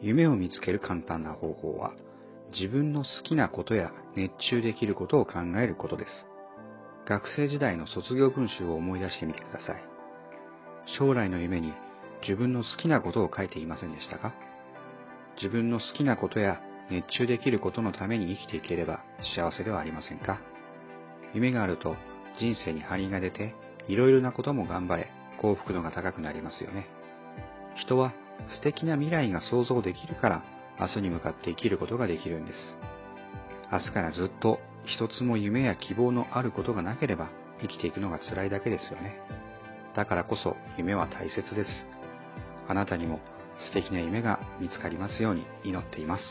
夢を見つける簡単な方法は、自分の好きなことや熱中できることを考えることです。学生時代の卒業文集を思い出してみてください。将来の夢に自分の好きなことを書いていませんでしたか？自分の好きなことや熱中できることのために生きていければ幸せではありませんか？夢があると人生に張りが出ていろいろなことも頑張れ幸福度が高くなりますよね。人は素敵な未来が想像できるから明日に向かって生きることができるんです。明日からずっと一つも夢や希望のあることがなければ生きていくのが辛いだけですよね。だからこそ夢は大切です。あなたにも素敵な夢が見つかりますように祈っています。